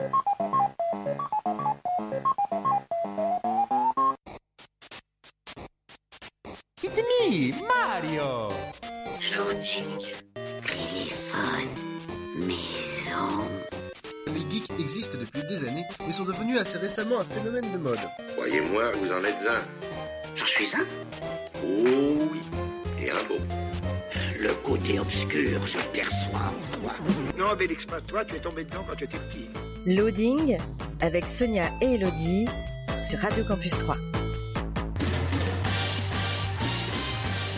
It's me, Mario. Loading. Téléphone. Maison. Les geeks existent depuis des années et sont devenus assez récemment un phénomène de mode. Croyez-moi, vous en êtes un. J'en suis un. Oh oui. Et un beau. Le côté obscur, je le perçois en toi. Non, Bélix, pas toi, tu es tombé dedans quand tu étais petit. Loading avec Sonia et Elodie sur Radio Campus 3.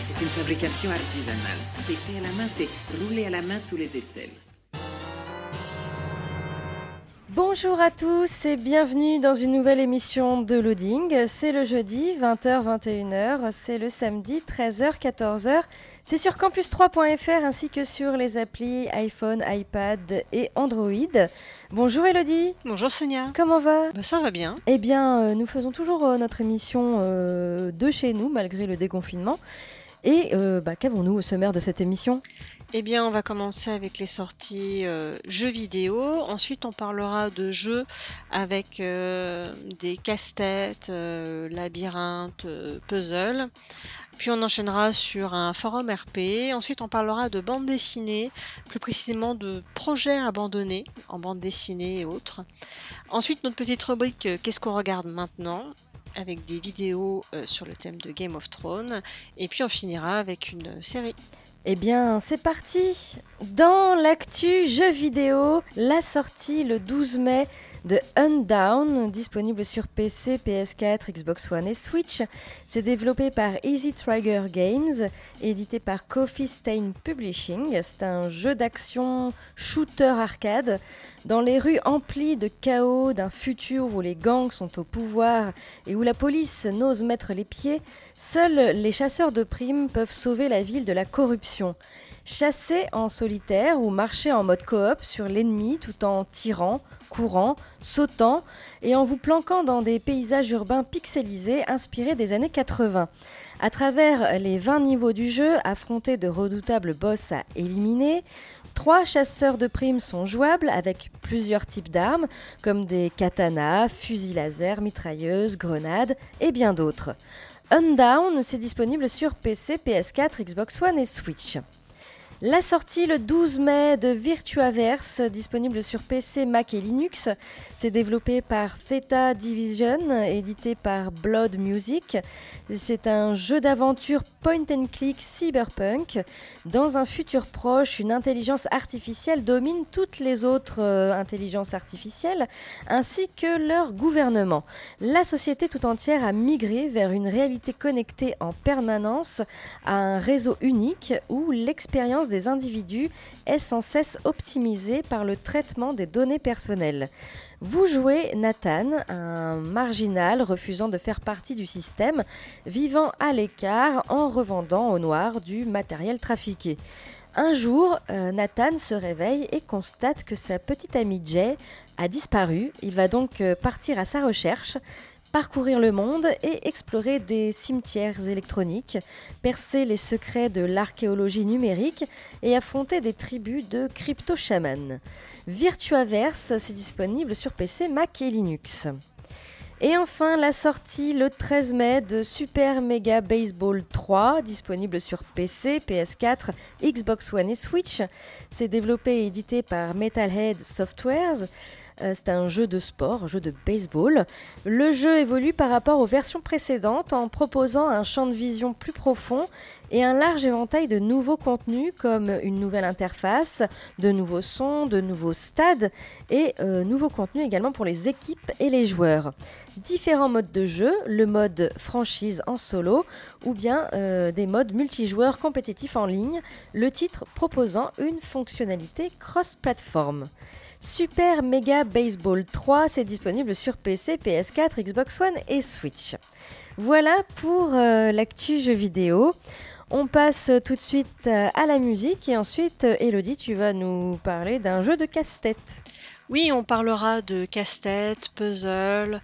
C'est une fabrication artisanale. C'est fait à la main, c'est roulé à la main sous les aisselles. Bonjour à tous et bienvenue dans une nouvelle émission de Loading. C'est le jeudi 20h-21h, c'est le samedi 13h-14h. C'est sur campus3.fr ainsi que sur les applis iPhone, iPad et Android. Bonjour Elodie. Bonjour Sonia. Comment va? Bah, Ça va bien. Eh bien, euh, nous faisons toujours euh, notre émission euh, de chez nous malgré le déconfinement. Et bah, qu'avons-nous au sommaire de cette émission? Eh bien, on va commencer avec les sorties euh, jeux vidéo. Ensuite, on parlera de jeux avec euh, des casse-têtes, euh, labyrinthes, puzzles. Puis on enchaînera sur un forum RP. Ensuite, on parlera de bande dessinée, plus précisément de projets abandonnés en bande dessinée et autres. Ensuite, notre petite rubrique euh, Qu'est-ce qu'on regarde maintenant avec des vidéos euh, sur le thème de Game of Thrones. Et puis on finira avec une série. Eh bien, c'est parti Dans l'actu jeux vidéo, la sortie le 12 mai de Undown, disponible sur PC, PS4, Xbox One et Switch. C'est développé par Easy Trigger Games, édité par Coffee Stain Publishing. C'est un jeu d'action shooter arcade dans les rues emplies de chaos d'un futur où les gangs sont au pouvoir et où la police n'ose mettre les pieds. Seuls les chasseurs de primes peuvent sauver la ville de la corruption. Chasser en solitaire ou marcher en mode coop sur l'ennemi tout en tirant, courant, sautant et en vous planquant dans des paysages urbains pixelisés inspirés des années 80. À travers les 20 niveaux du jeu, affronter de redoutables boss à éliminer, Trois chasseurs de primes sont jouables avec plusieurs types d'armes comme des katanas, fusils laser, mitrailleuses, grenades et bien d'autres. Undown, c'est disponible sur PC, PS4, Xbox One et Switch. La sortie le 12 mai de Virtuaverse, disponible sur PC, Mac et Linux. C'est développé par Theta Division, édité par Blood Music. C'est un jeu d'aventure point and click cyberpunk. Dans un futur proche, une intelligence artificielle domine toutes les autres euh, intelligences artificielles, ainsi que leur gouvernement. La société tout entière a migré vers une réalité connectée en permanence à un réseau unique où l'expérience des individus est sans cesse optimisée par le traitement des données personnelles. Vous jouez Nathan, un marginal refusant de faire partie du système, vivant à l'écart en revendant au noir du matériel trafiqué. Un jour, euh, Nathan se réveille et constate que sa petite amie Jay a disparu. Il va donc euh, partir à sa recherche, parcourir le monde et explorer des cimetières électroniques, percer les secrets de l'archéologie numérique et affronter des tribus de crypto-chamans. Virtuaverse, c'est disponible sur PC, Mac et Linux. Et enfin, la sortie le 13 mai de Super Mega Baseball 3, disponible sur PC, PS4, Xbox One et Switch. C'est développé et édité par Metalhead Softwares. Euh, c'est un jeu de sport, un jeu de baseball. Le jeu évolue par rapport aux versions précédentes en proposant un champ de vision plus profond et un large éventail de nouveaux contenus comme une nouvelle interface, de nouveaux sons, de nouveaux stades et euh, nouveaux contenus également pour les équipes et les joueurs. Différents modes de jeu, le mode franchise en solo ou bien euh, des modes multijoueurs compétitifs en ligne, le titre proposant une fonctionnalité cross-platform. Super Mega Baseball 3, c'est disponible sur PC, PS4, Xbox One et Switch. Voilà pour euh, l'actu jeu vidéo. On passe tout de suite euh, à la musique et ensuite, euh, Elodie, tu vas nous parler d'un jeu de casse-tête. Oui, on parlera de casse-tête, puzzle,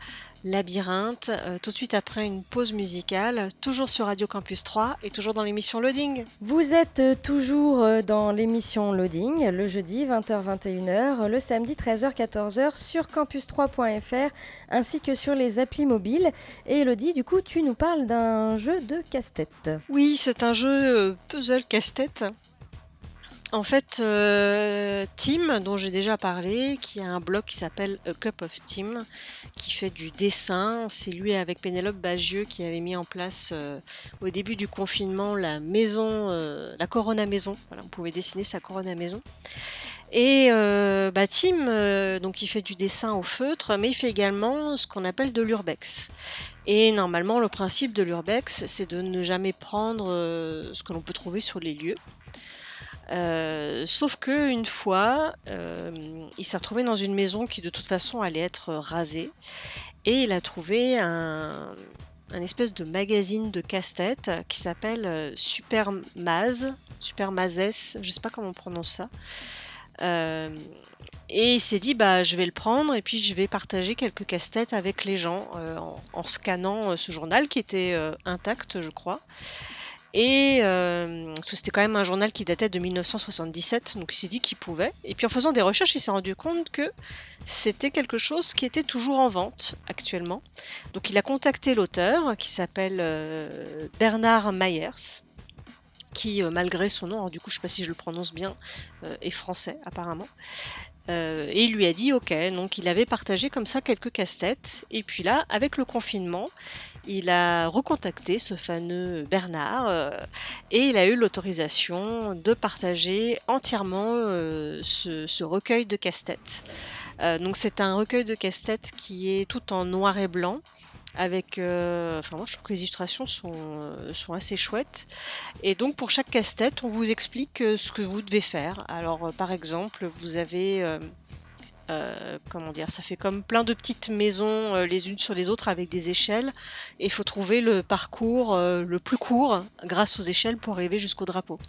Labyrinthe, euh, tout de suite après une pause musicale, toujours sur Radio Campus 3 et toujours dans l'émission Loading. Vous êtes euh, toujours euh, dans l'émission Loading, le jeudi 20h-21h, le samedi 13h-14h sur campus3.fr ainsi que sur les applis mobiles. Et Elodie, du coup, tu nous parles d'un jeu de casse-tête. Oui, c'est un jeu puzzle casse-tête en fait, euh, Tim, dont j'ai déjà parlé, qui a un blog qui s'appelle A Cup of Tim, qui fait du dessin. C'est lui avec Pénélope Bagieux qui avait mis en place euh, au début du confinement la maison, euh, la Corona Maison. Voilà, on pouvait dessiner sa Corona Maison. Et bah, Tim, donc il fait du dessin au feutre, mais il fait également ce qu'on appelle de l'urbex. Et normalement, le principe de l'urbex, c'est de ne jamais prendre ce que l'on peut trouver sur les lieux. Euh, sauf que une fois, euh, il s'est retrouvé dans une maison qui de toute façon allait être rasée, et il a trouvé un, espèce de magazine de casse-tête qui s'appelle euh, Super Maz, Super Mazes, je sais pas comment on prononce ça. et il s'est dit bah je vais le prendre et puis je vais partager quelques casse-têtes avec les gens en, scannant ce journal qui était intact je crois. Et euh, c'était quand même un journal qui datait de 1977, donc il s'est dit qu'il pouvait. Et puis en faisant des recherches, il s'est rendu compte que c'était quelque chose qui était toujours en vente actuellement. Donc il a contacté l'auteur qui s'appelle euh, Bernard Myers, qui euh, malgré son nom, alors du coup je sais pas si je le prononce bien, est français apparemment. et il lui a dit ok, donc il avait partagé comme ça quelques casse-têtes. Et puis là, avec le confinement, il a recontacté ce fameux Bernard euh, et il a eu l'autorisation de partager entièrement euh, ce, recueil de casse-têtes. Euh, donc c'est un recueil de casse-têtes qui est tout en noir et blanc avec enfin moi je trouve que les illustrations sont, sont assez chouettes et donc pour chaque casse-tête on vous explique ce que vous devez faire alors par exemple vous avez euh, comment dire, ça fait comme plein de petites maisons euh, les unes sur les autres avec des échelles. Et il faut trouver le parcours euh, le plus court grâce aux échelles pour arriver jusqu'au drapeau.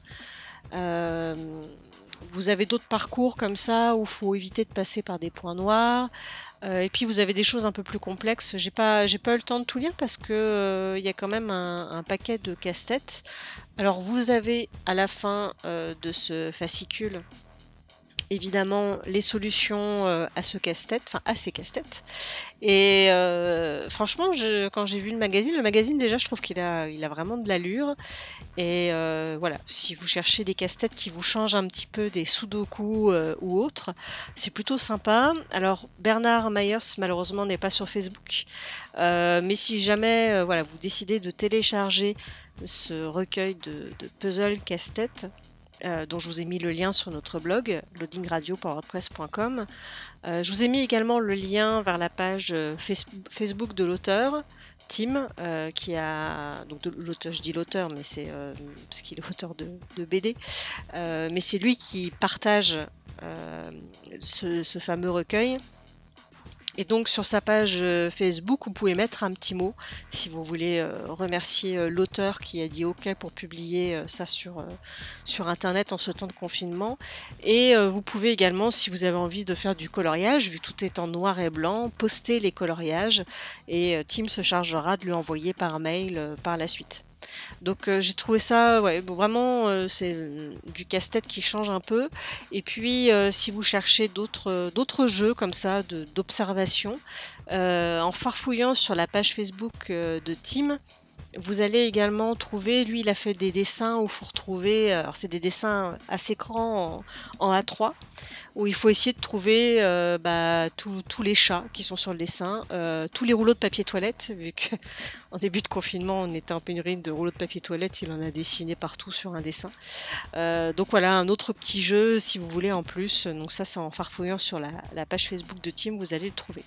vous avez d'autres parcours comme ça où il faut éviter de passer par des points noirs. et puis vous avez des choses un peu plus complexes. J'ai pas, j'ai pas eu le temps de tout lire parce que il y a quand même un, un paquet de casse-têtes. Alors vous avez à la fin de ce fascicule évidemment les solutions euh, à ce casse-tête, enfin à ces casse-têtes. Et euh, franchement, quand j'ai vu le magazine, le magazine déjà, je trouve qu'il a, il a vraiment de l'allure. Et euh, voilà, si vous cherchez des casse-têtes qui vous changent un petit peu des sudoku ou autres, c'est plutôt sympa. Alors Bernard Myers malheureusement n'est pas sur Facebook, mais si jamais voilà vous décidez de télécharger ce recueil de, de puzzles casse-tête, euh, dont je vous ai mis le lien sur notre blog loadingradio.wordpress.com. Euh, je vous ai mis également le lien vers la page euh, Facebook de l'auteur, Tim, qui a donc je dis l'auteur, mais c'est parce qu'il est auteur de, BD, mais c'est lui qui partage ce, fameux recueil et donc sur sa page euh, Facebook, vous pouvez mettre un petit mot si vous voulez euh, remercier euh, l'auteur qui a dit OK pour publier ça sur, sur Internet en ce temps de confinement. Et vous pouvez également, si vous avez envie de faire du coloriage, vu tout est en noir et blanc, poster les coloriages et Tim se chargera de lui envoyer par mail par la suite. Donc euh, j'ai trouvé ça vraiment euh, c'est euh, du casse-tête qui change un peu. Et puis si vous cherchez d'autres jeux comme ça d'observation, en farfouillant sur la page Facebook de Tim, vous allez également trouver, lui il a fait des dessins où il faut retrouver, alors c'est des dessins assez grands en A3, où il faut essayer de trouver euh, bah, tous les chats qui sont sur le dessin, euh, tous les rouleaux de papier toilette, vu qu'en début de confinement on était en pénurie de rouleaux de papier toilette, il en a dessiné partout sur un dessin. Euh, donc voilà, un autre petit jeu si vous voulez en plus, donc ça c'est en farfouillant sur la, page Facebook de Team, vous allez le trouver.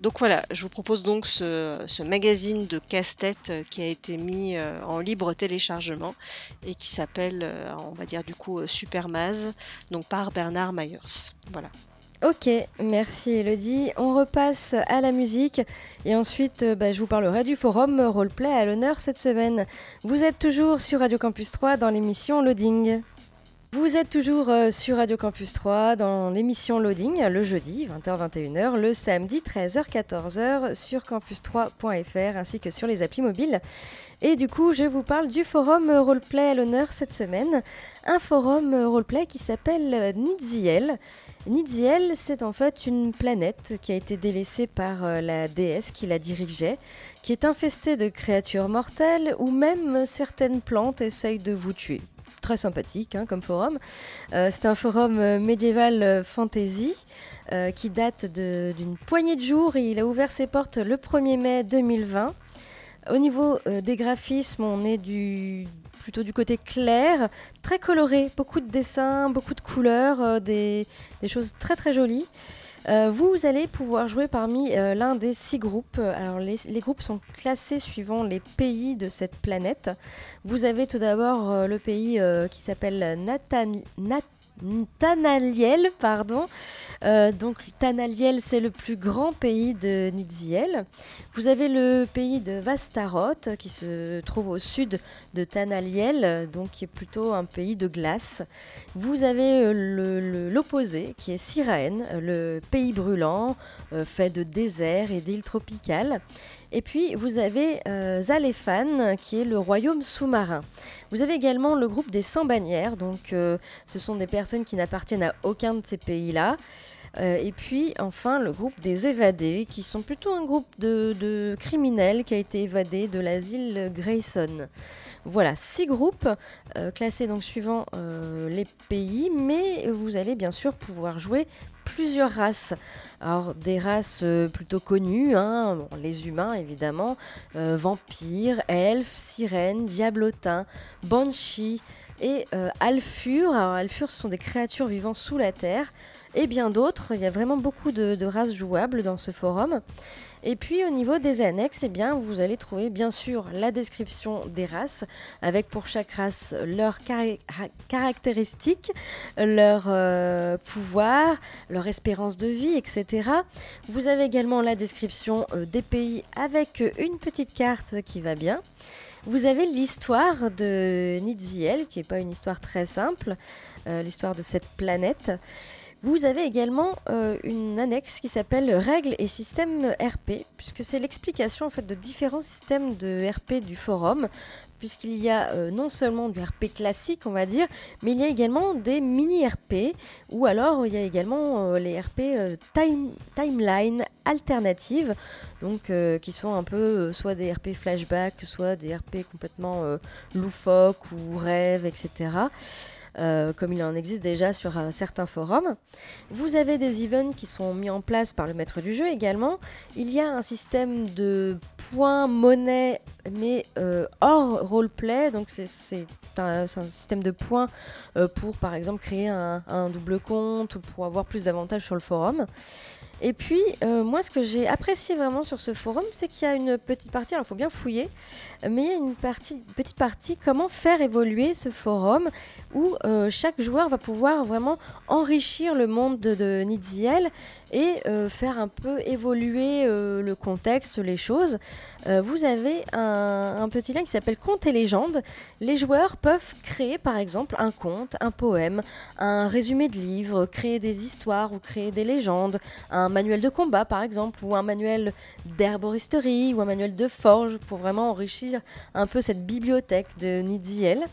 Donc voilà, je vous propose donc ce, magazine de casse-tête qui a été mis en libre téléchargement et qui s'appelle, on va dire du coup, Super Maz, donc par Bernard Myers. Voilà. Ok, merci Elodie. On repasse à la musique et ensuite euh, bah, je vous parlerai du forum Roleplay à l'honneur cette semaine. Vous êtes toujours sur Radio Campus 3 dans l'émission Loading. Vous êtes toujours euh, sur Radio Campus 3 dans l'émission Loading le jeudi 20h-21h, le samedi 13h-14h sur campus3.fr ainsi que sur les applis mobiles. Et du coup, je vous parle du forum roleplay à l'honneur cette semaine, un forum roleplay qui s'appelle Nidziel. Nidziel, c'est en fait une planète qui a été délaissée par euh, la déesse qui la dirigeait, qui est infestée de créatures mortelles ou même certaines plantes essayent de vous tuer très sympathique hein, comme forum. Euh, c'est un forum euh, médiéval fantasy qui date d'une poignée de jours et il a ouvert ses portes le 1er mai 2020. Au niveau des graphismes, on est du, plutôt du côté clair, très coloré, beaucoup de dessins, beaucoup de couleurs, des, des, choses très très jolies. Euh, vous allez pouvoir jouer parmi euh, l'un des six groupes. Alors les, groupes sont classés suivant les pays de cette planète. Vous avez tout d'abord euh, le pays qui s'appelle Nathan, Tanaliel, pardon. Euh, donc Tanaliel, c'est le plus grand pays de Nidziel. Vous avez le pays de Vastaroth, qui se trouve au sud de Tanaliel, donc qui est plutôt un pays de glace. Vous avez euh, l'opposé, qui est Siraen, le pays brûlant, euh, fait de désert et d'îles tropicales. Et puis vous avez euh, Zalefan, qui est le royaume sous-marin. Vous avez également le groupe des sans bannières, donc euh, ce sont des personnes qui n'appartiennent à aucun de ces pays-là. Euh, et puis enfin le groupe des évadés, qui sont plutôt un groupe de, criminels qui a été évadé de l'asile Grayson. Voilà, six groupes classés donc suivant les pays, mais vous allez bien sûr pouvoir jouer plusieurs races. Alors des races euh, plutôt connues, hein, les humains évidemment, euh, vampires, elfes, sirènes, diablotins, banshee et euh, alfures. Alors alfures sont des créatures vivant sous la terre et bien d'autres. Il y a vraiment beaucoup de races jouables dans ce forum. Et puis au niveau des annexes, eh bien, vous allez trouver bien sûr la description des races, avec pour chaque race leurs caractéristiques, leur euh, pouvoir, leur espérance de vie, etc. Vous avez également la description euh, des pays avec une petite carte qui va bien. Vous avez l'histoire de Nidziel, qui n'est pas une histoire très simple, euh, l'histoire de cette planète. Vous avez également euh, une annexe qui s'appelle Règles et systèmes RP, puisque c'est l'explication en fait de différents systèmes de RP du forum, puisqu'il y a euh, non seulement du RP classique, on va dire, mais il y a également des mini-RP, ou alors il y a également euh, les RP time, timeline alternatives, donc qui sont un peu soit des RP flashback, soit des RP complètement loufoques ou rêves, etc. Euh, comme il en existe déjà sur euh, certains forums. Vous avez des events qui sont mis en place par le maître du jeu également. Il y a un système de points monnaie, mais euh, hors roleplay. Donc c'est un, système de points pour, par exemple, créer un, double compte ou pour avoir plus d'avantages sur le forum. Et puis, moi, ce que j'ai apprécié vraiment sur ce forum, c'est qu'il y a une petite partie, alors il faut bien fouiller, mais il y a une petite partie comment faire évoluer ce forum où euh, chaque joueur va pouvoir vraiment enrichir le monde de, de Nidziel et euh, faire un peu évoluer le contexte, les choses. vous avez un, petit lien qui s'appelle Contes et légendes. Les joueurs peuvent créer par exemple un conte, un poème, un résumé de livre, créer des histoires ou créer des légendes, un manuel de combat par exemple, ou un manuel d'herboristerie, ou un manuel de forge pour vraiment enrichir un peu cette bibliothèque de Nidziel.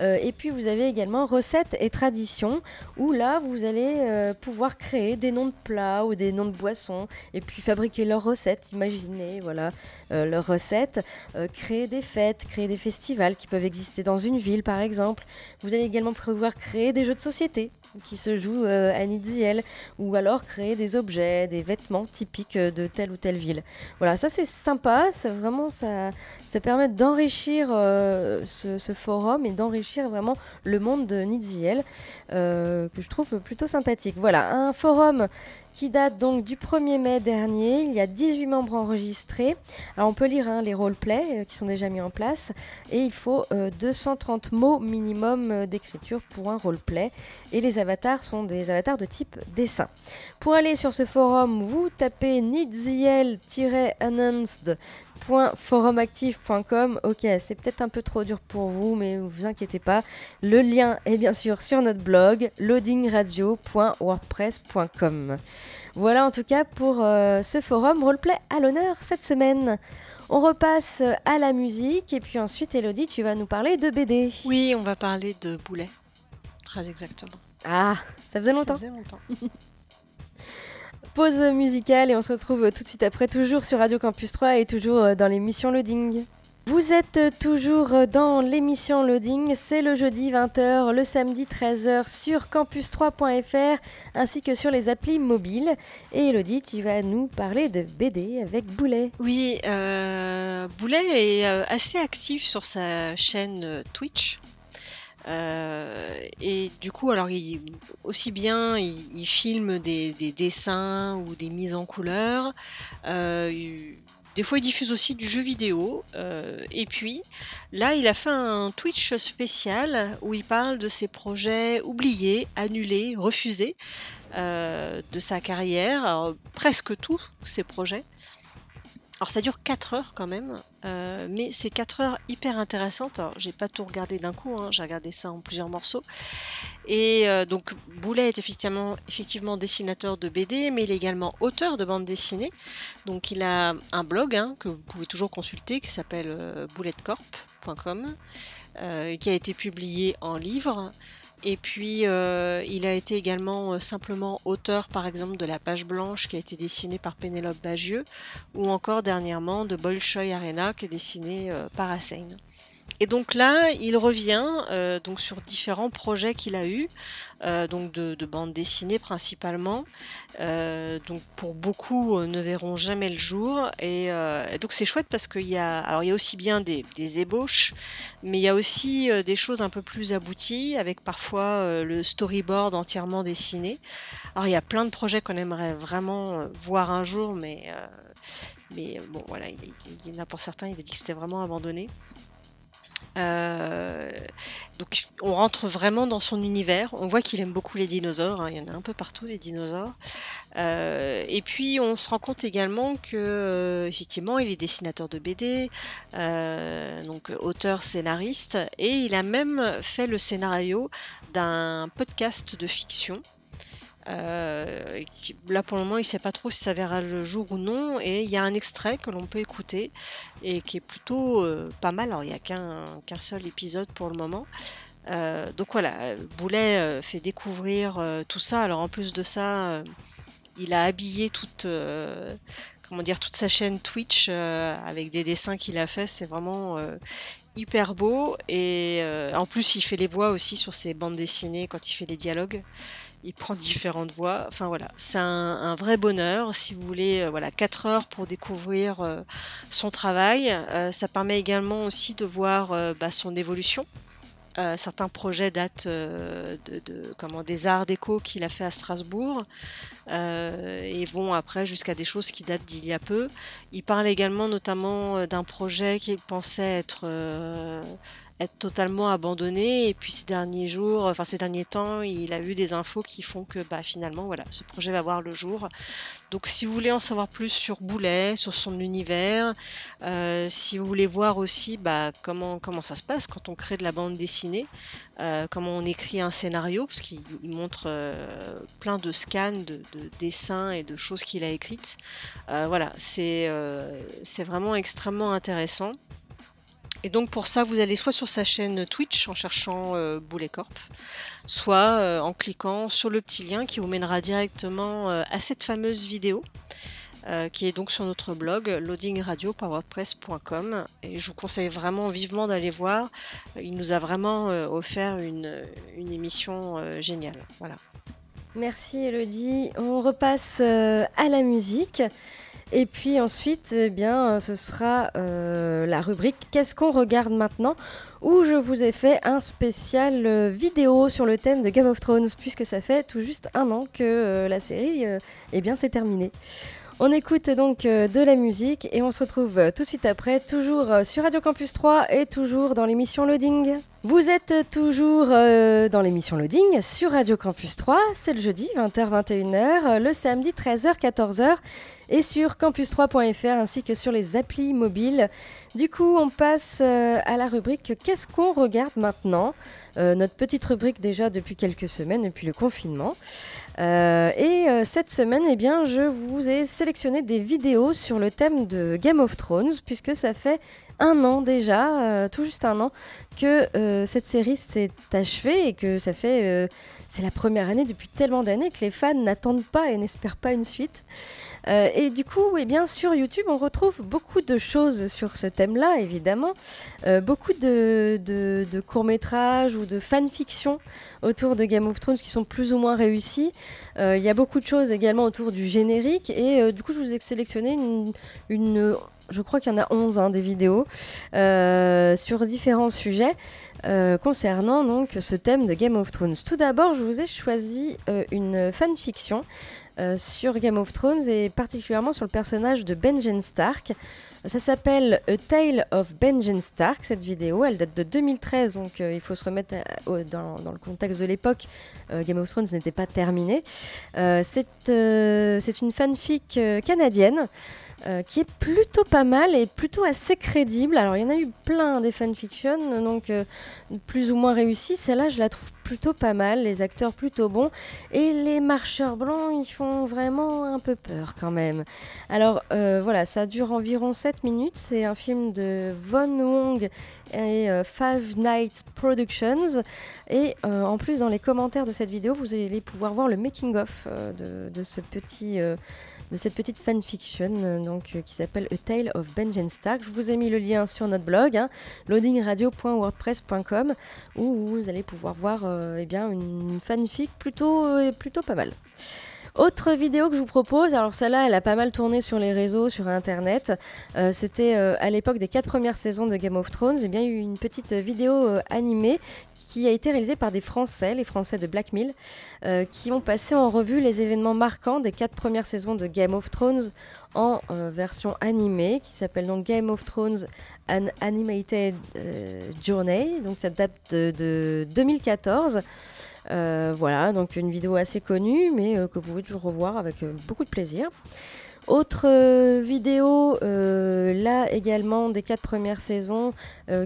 Euh, et puis vous avez également recettes et traditions, où là vous allez euh, pouvoir créer des noms de plats ou des noms de boissons, et puis fabriquer leurs recettes, imaginer voilà euh, leurs recettes, créer des fêtes, créer des festivals qui peuvent exister dans une ville par exemple. Vous allez également pouvoir créer des jeux de société qui se jouent à Nidziel, ou alors créer des objets, des vêtements typiques de telle ou telle ville. Voilà, ça c'est sympa, ça vraiment ça, ça permet d'enrichir ce, ce, forum et d'enrichir vraiment le monde de Nidziel, euh, que je trouve plutôt sympathique. Voilà, un forum qui date donc du 1er mai dernier. Il y a 18 membres enregistrés. Alors on peut lire hein, les roleplays euh, qui sont déjà mis en place et il faut 230 euh, mots minimum d'écriture pour un roleplay et les avatars sont des avatars de type dessin. Pour aller sur ce forum, vous tapez nidziel-announced loading.forumactive.com. Ok, c'est peut-être un peu trop dur pour vous, mais vous inquiétez pas. Le lien est bien sûr sur notre blog loadingradio.wordpress.com. Voilà en tout cas pour euh, ce forum roleplay à l'honneur cette semaine. On repasse à la musique et puis ensuite Elodie, tu vas nous parler de BD. Oui, on va parler de Boulet. Très exactement. Ah, ça faisait longtemps. Ça faisait longtemps. Pause musicale et on se retrouve tout de suite après, toujours sur Radio Campus 3 et toujours euh, dans l'émission Loading. Vous êtes toujours dans l'émission Loading, c'est le jeudi 20h, le samedi 13h sur campus3.fr ainsi que sur les applis mobiles. Et Elodie, tu vas nous parler de BD avec Boulet. Oui, euh, Boulet est euh, assez actif sur sa chaîne Twitch. Euh, et du coup, alors il, aussi bien il, il filme des, des dessins ou des mises en couleur. euh, des fois, il diffuse aussi du jeu vidéo. euh, et puis, là, il a fait un Twitch spécial où il parle de ses projets oubliés, annulés, refusés de sa carrière. Presque tous ses projets. Alors ça dure 4 heures quand même, euh, mais c'est 4 heures hyper intéressantes. Alors j'ai pas tout regardé d'un coup, hein, j'ai regardé ça en plusieurs morceaux. Et euh, donc Boulet est effectivement, dessinateur de BD, mais il est également auteur de bande dessinée. Donc il a un blog hein, que vous pouvez toujours consulter qui s'appelle euh, euh, qui a été publié en livre. Et puis, euh, il a été également euh, simplement auteur, par exemple, de la page blanche qui a été dessinée par Pénélope Bagieux, ou encore dernièrement de Bolshoi Arena qui est dessiné euh, par Hossein. Et donc là, il revient euh, donc sur différents projets qu'il a eus, euh, donc de, de bande dessinée principalement. Euh, donc pour beaucoup ne verront jamais le jour. Et, donc c'est chouette parce qu'il y a, alors il y a aussi bien des, ébauches, mais il y a aussi des choses un peu plus abouties, avec parfois le storyboard entièrement dessiné. Alors il y a plein de projets qu'on aimerait vraiment voir un jour, mais mais bon voilà, il, il- il y en a pour certains, il a dit que c'était vraiment abandonné. Euh, donc on rentre vraiment dans son univers. On voit qu'il aime beaucoup les dinosaures. hein. Il y en a un peu partout des dinosaures. Euh, et puis on se rend compte également que euh, effectivement il est dessinateur de BD, donc auteur scénariste, et il a même fait le scénario d'un podcast de fiction. Euh, là pour le moment il sait pas trop si ça verra le jour ou non. Et il y a un extrait que l'on peut écouter et qui est plutôt euh, pas mal. Il n'y a qu'un seul épisode pour le moment. Euh, donc voilà Boulet fait découvrir tout ça. Alors en plus de ça il a habillé toute comment dire toute sa chaîne Twitch avec des dessins qu'il a fait. C'est vraiment hyper beau. Et en plus il fait les voix aussi sur ses bandes dessinées quand il fait les dialogues il prend différentes voix. Enfin voilà, c'est un, vrai bonheur. Si vous voulez, euh, voilà, 4 heures pour découvrir euh, son travail. Euh, ça permet également aussi de voir bah, son évolution. Certains projets datent de, comment, des arts déco qu'il a fait à Strasbourg et vont après jusqu'à des choses qui datent d'il y a peu. Il parle également notamment d'un projet qu'il pensait être être totalement abandonné et puis ces derniers jours, enfin ces derniers temps, il a eu des infos qui font que bah, finalement voilà, ce projet va voir le jour. Donc si vous voulez en savoir plus sur Boulet, sur son univers, euh, si vous voulez voir aussi bah, comment, comment ça se passe quand on crée de la bande dessinée, euh, comment on écrit un scénario, parce qu'il il montre euh, plein de scans, de, de dessins et de choses qu'il a écrites. Voilà, c'est vraiment extrêmement intéressant. Et donc pour ça, vous allez soit sur sa chaîne Twitch en cherchant euh, Boulet Corp, soit euh, en cliquant sur le petit lien qui vous mènera directement euh, à cette fameuse vidéo. euh, qui est donc sur notre blog loadingradio.wordpress.com et je vous conseille vraiment vivement d'aller voir. Il nous a vraiment offert une, une émission géniale. Voilà. Merci Elodie. On repasse à la musique. Et puis ensuite, eh bien, euh, ce sera euh, la rubrique Qu'est-ce qu'on regarde maintenant? où je vous ai fait un spécial euh, vidéo sur le thème de Game of Thrones, puisque ça fait tout juste un an que la série eh bien, s'est terminée. On écoute donc euh, de la musique et on se retrouve euh, tout de suite après, toujours euh, sur Radio Campus 3 et toujours dans l'émission Loading. Vous êtes toujours dans l'émission Loading sur Radio Campus 3, c'est le jeudi 20h-21h, le samedi 13h-14h et sur campus3.fr ainsi que sur les applis mobiles. Du coup, on passe à la rubrique Qu'est-ce qu'on regarde maintenant? Euh, Notre petite rubrique déjà depuis quelques semaines, depuis le confinement. Euh, et euh, cette semaine, eh bien, je vous ai sélectionné des vidéos sur le thème de Game of Thrones, puisque ça fait un an déjà, tout juste un an, que cette série s'est achevée et que ça fait. c'est la première année depuis tellement d'années que les fans n'attendent pas et n'espèrent pas une suite. Euh, et du coup, eh bien, sur YouTube, on retrouve beaucoup de choses sur ce thème-là, évidemment. Euh, beaucoup de, courts-métrages ou de fanfictions autour de Game of Thrones qui sont plus ou moins réussis. Euh, Il y a beaucoup de choses également autour du générique. Et du coup, je vous ai sélectionné une- je crois qu'il y en a 11 hein, des vidéos euh, sur différents sujets euh, concernant donc ce thème de Game of Thrones. Tout d'abord, je vous ai choisi euh, une fanfiction sur Game of Thrones et particulièrement sur le personnage de Benjen Stark. Ça s'appelle A Tale of Benjen Stark, cette vidéo. Elle date de 2013, donc il faut se remettre dans, dans le contexte de l'époque. Game of Thrones n'était pas terminé. C'est une fanfic canadienne euh, qui est plutôt pas mal et plutôt assez crédible. Alors il y en a eu plein des fanfictions, donc euh, plus ou moins réussies. Celle-là, je la trouve plutôt pas mal, les acteurs plutôt bons et les marcheurs blancs, ils font vraiment un peu peur quand même. Alors euh, voilà, ça dure environ 7 minutes. C'est un film de Von Wong et Five Nights Productions. Et en plus, dans les commentaires de cette vidéo, vous allez pouvoir voir le making-of de, de ce petit. De cette petite fanfiction euh, donc, euh, qui s'appelle A Tale of Benjen Stark. Je vous ai mis le lien sur notre blog, hein, loadingradio.wordpress.com, où vous allez pouvoir voir euh, eh une fanfic plutôt, plutôt pas mal. Autre vidéo que je vous propose, alors celle-là, elle a pas mal tourné sur les réseaux, sur Internet. Euh, C'était euh, à l'époque des quatre premières saisons de Game of Thrones. Et bien, il y a eu une petite vidéo euh, animée qui a été réalisée par des Français, les Français de Black Mill, qui ont passé en revue les événements marquants des quatre premières saisons de Game of Thrones en version animée, qui s'appelle donc Game of Thrones An Animated Journey. Donc ça date de 2014. Euh, voilà, donc une vidéo assez connue, mais euh, que vous pouvez toujours revoir avec euh, beaucoup de plaisir. Autre vidéo, là également des quatre premières saisons,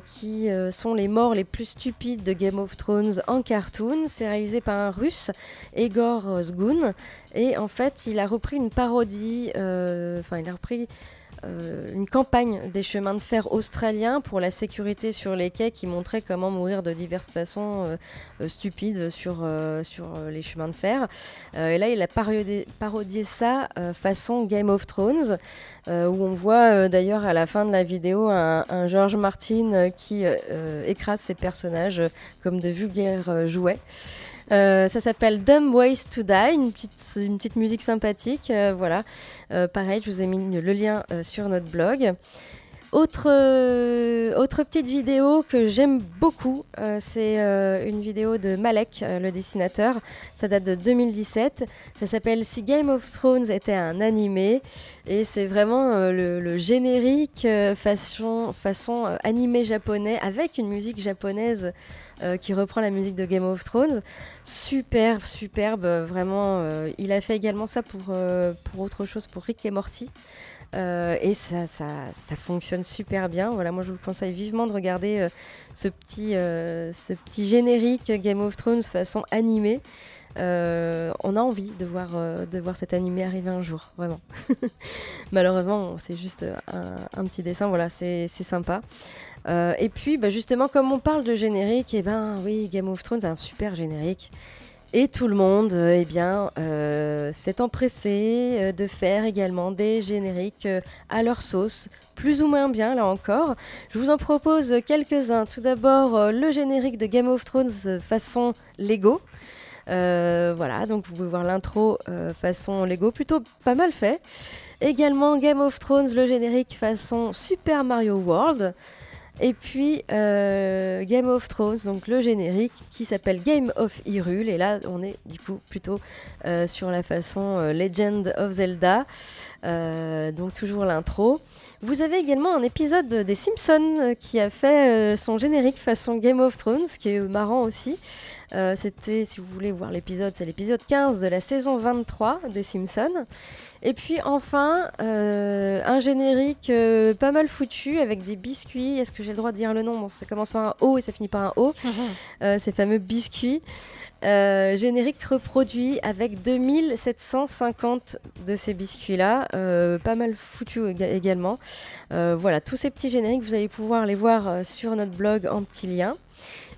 qui sont les morts les plus stupides de Game of Thrones en cartoon. C'est réalisé par un russe, Egor Zgun, et en fait il a repris une parodie, enfin il a repris une campagne des chemins de fer australiens pour la sécurité sur les quais qui montrait comment mourir de diverses façons euh, euh, stupides sur, euh, euh, les chemins de fer. Euh, et là, il a parodié, ça euh, façon Game of Thrones, euh, où on voit euh, d'ailleurs à la fin de la vidéo un, George Martin euh, qui euh, euh, écrase ses personnages euh, comme de vulgaires euh, jouets. Euh, ça s'appelle Dumb Ways to Die, une petite, musique sympathique. euh, voilà. Euh, pareil, je vous ai mis le lien sur notre blog. Autre, petite vidéo que j'aime beaucoup, c'est une vidéo de Malek, le dessinateur. Ça date de 2017. Ça s'appelle Si Game of Thrones était un animé. Et c'est vraiment le, le générique façon, façon animé japonais avec une musique japonaise euh, qui reprend la musique de Game of Thrones. Superbe, superbe, euh, vraiment. euh, il a fait également ça pour, pour autre chose, pour Rick et Morty. Et ça, ça, fonctionne super bien. Voilà, moi je vous conseille vivement de regarder ce, petit, ce petit générique Game of Thrones façon animée. On a envie de voir, de voir cet animé arriver un jour, vraiment. Malheureusement, c'est juste un, petit dessin, voilà, c'est sympa. Euh, et puis, bah, justement, comme on parle de générique, et ben oui, Game of Thrones a un super générique. Et tout le monde, euh, eh bien, euh, s'est empressé de faire également des génériques à leur sauce, plus ou moins bien là encore. Je vous en propose quelques-uns. Tout d'abord, le générique de Game of Thrones façon Lego. Voilà, donc vous pouvez voir l'intro façon Lego, plutôt pas mal fait. Également Game of Thrones, le générique façon Super Mario World. Et puis euh, Game of Thrones, donc le générique qui s'appelle Game of Hyrule. Et là, on est du coup plutôt euh, sur la façon euh, Legend of Zelda. Donc toujours l'intro. Vous avez également un épisode des Simpsons qui a fait son générique façon Game of Thrones, ce qui est marrant aussi. C'était, si vous voulez voir l'épisode, c'est l'épisode 15 de la saison 23 des Simpsons. Et puis enfin, euh, un générique euh, pas mal foutu avec des biscuits. Est-ce que j'ai le droit de dire le nom? Bon, ça commence par un O et ça finit par un O. Euh, ces fameux biscuits. Générique reproduit avec 2750 de ces biscuits-là, pas mal foutu éga- également. Voilà, tous ces petits génériques, vous allez pouvoir les voir sur notre blog en petit lien.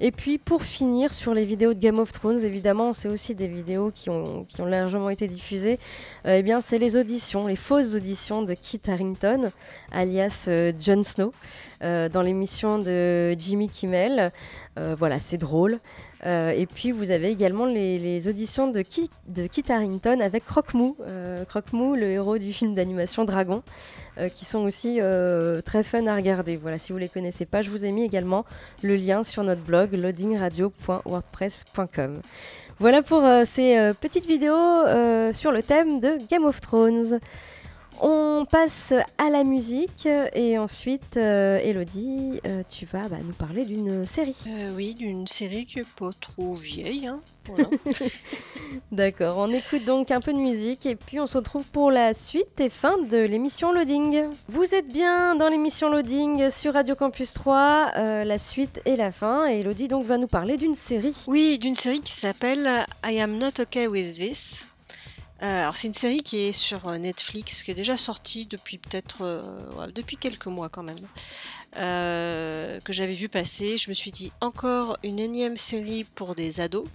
Et puis pour finir sur les vidéos de Game of Thrones, évidemment, c'est aussi des vidéos qui ont, largement été diffusées. Euh, eh bien, c'est les auditions, les fausses auditions de Kit Harington, alias euh, Jon Snow, euh, dans l'émission de Jimmy Kimmel. Voilà, c'est drôle. Et puis vous avez également les, auditions de, Ki- Kit Harington avec Croque-Mou, Croque-Mou, le héros du film d'animation Dragon, euh, qui sont aussi euh, très fun à regarder. Voilà, si vous les connaissez pas, je vous ai mis également le lien sur notre blog loadingradio.wordpress.com. Voilà pour euh, ces petites vidéos sur le thème de Game of Thrones. On passe à la musique et ensuite, euh, Elodie, euh, tu vas bah, nous parler d'une série. Euh, oui, d'une série qui est pas trop vieille. hein. Voilà. D'accord, on écoute donc un peu de musique et puis on se retrouve pour la suite et fin de l'émission Loading. Vous êtes bien dans l'émission Loading sur Radio Campus 3, euh, la suite et la fin et Elodie donc va nous parler d'une série. Oui, d'une série qui s'appelle I Am Not Okay With This. Euh, alors c'est une série qui est sur euh, Netflix, qui est déjà sortie depuis peut-être euh, depuis quelques mois quand même, que j'avais vu passer. Je me suis dit encore une énième série pour des ados.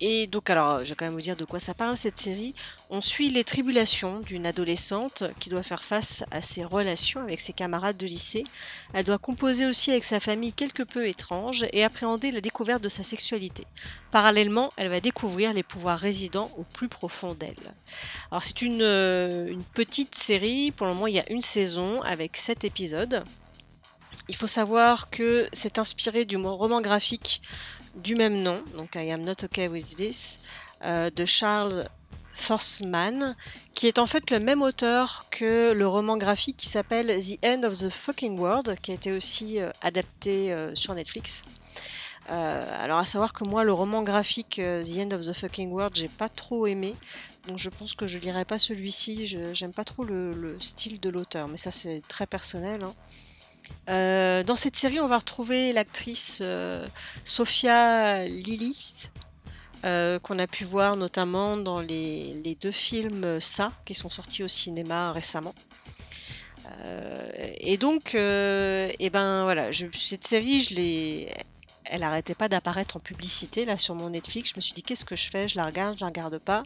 Et donc alors, je vais quand même vous dire de quoi ça parle cette série. On suit les tribulations d'une adolescente qui doit faire face à ses relations avec ses camarades de lycée. Elle doit composer aussi avec sa famille quelque peu étrange et appréhender la découverte de sa sexualité. Parallèlement, elle va découvrir les pouvoirs résidents au plus profond d'elle. Alors c'est une, euh, petite série, pour le moment il y a une saison avec 7 épisodes. Il faut savoir que c'est inspiré du roman graphique du même nom, donc I Am Not Okay With This, euh, de Charles Forsman, qui est en fait le même auteur que le roman graphique qui s'appelle The End of the Fucking World, qui a été aussi euh, adapté euh, sur Netflix. Alors à savoir que moi le roman graphique The End of the Fucking World j'ai pas trop aimé donc je pense que je lirai pas celui-ci j'aime pas trop le, le style de l'auteur mais ça c'est très personnel hein. Euh, dans cette série on va retrouver l'actrice euh, Sophia Lillis euh, qu'on a pu voir notamment dans les, deux films euh, Ça qui sont sortis au cinéma récemment et donc, et ben voilà, cette série, elle arrêtait pas d'apparaître en publicité là sur mon Netflix. Je me suis dit qu'est-ce que je fais? Je la regarde, je la regarde pas.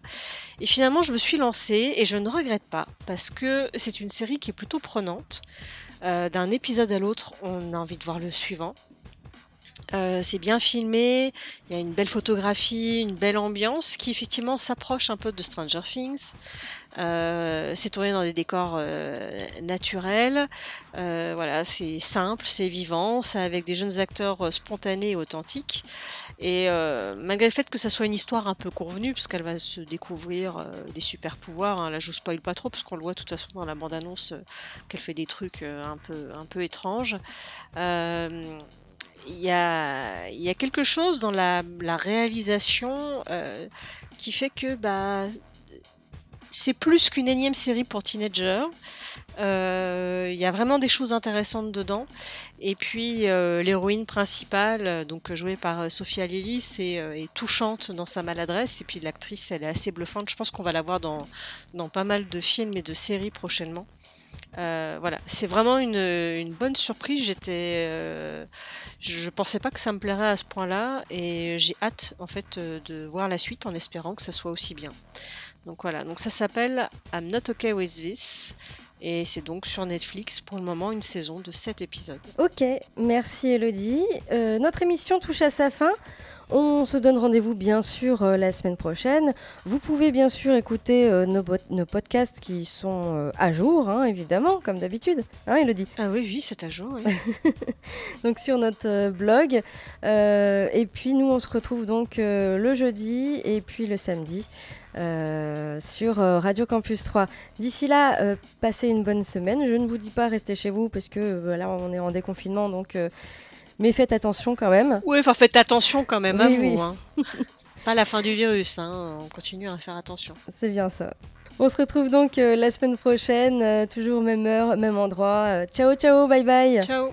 Et finalement, je me suis lancée et je ne regrette pas parce que c'est une série qui est plutôt prenante. Euh, D'un épisode à l'autre, on a envie de voir le suivant. Euh, c'est bien filmé, il y a une belle photographie, une belle ambiance qui effectivement s'approche un peu de Stranger Things. Euh, c'est tourné dans des décors euh, naturels. Euh, voilà, c'est simple, c'est vivant, c'est avec des jeunes acteurs spontanés et authentiques. Et malgré le fait que ça soit une histoire un peu convenue, parce qu'elle va se découvrir des super pouvoirs, hein, là je vous spoil pas trop, parce qu'on le voit de toute façon dans la bande-annonce qu'elle fait des trucs un, peu, un peu étranges. Il y a, quelque chose dans la, réalisation qui fait que bah, c'est plus qu'une énième série pour teenagers. Euh, Il y a vraiment des choses intéressantes dedans. Et puis euh, l'héroïne principale, euh, donc jouée par euh, Sophia Lillis, est, euh, est touchante dans sa maladresse. Et puis l'actrice, elle est assez bluffante. Je pense qu'on va la voir dans, dans pas mal de films et de séries prochainement. Euh, voilà, c'est vraiment une, bonne surprise. J'étais, euh, je pensais pas que ça me plairait à ce point-là, et j'ai hâte en fait euh, de voir la suite en espérant que ça soit aussi bien. Donc voilà, ça s'appelle I'm Not Okay With This, et c'est donc sur Netflix pour le moment une saison de 7 épisodes. Ok, merci Elodie. Euh, notre émission touche à sa fin. On se donne rendez-vous bien sûr euh, la semaine prochaine. Vous pouvez bien sûr écouter euh, nos, nos podcasts qui sont euh, à jour, hein, évidemment, comme d'habitude. Hein, Elodie? Ah oui, oui, c'est à jour. oui. donc sur notre blog. Et puis nous, on se retrouve donc le jeudi et puis le samedi euh, sur euh, Radio Campus 3. D'ici là, euh, passez une bonne semaine. Je ne vous dis pas restez chez vous parce que là, on est en déconfinement, donc mais faites attention quand même. Oui, enfin faites attention quand même à Oui, vous. oui. hein. Pas la fin du virus, hein. on continue à faire attention. C'est bien ça. On se retrouve donc la semaine prochaine, toujours même heure, même endroit. Ciao, ciao, bye bye. Ciao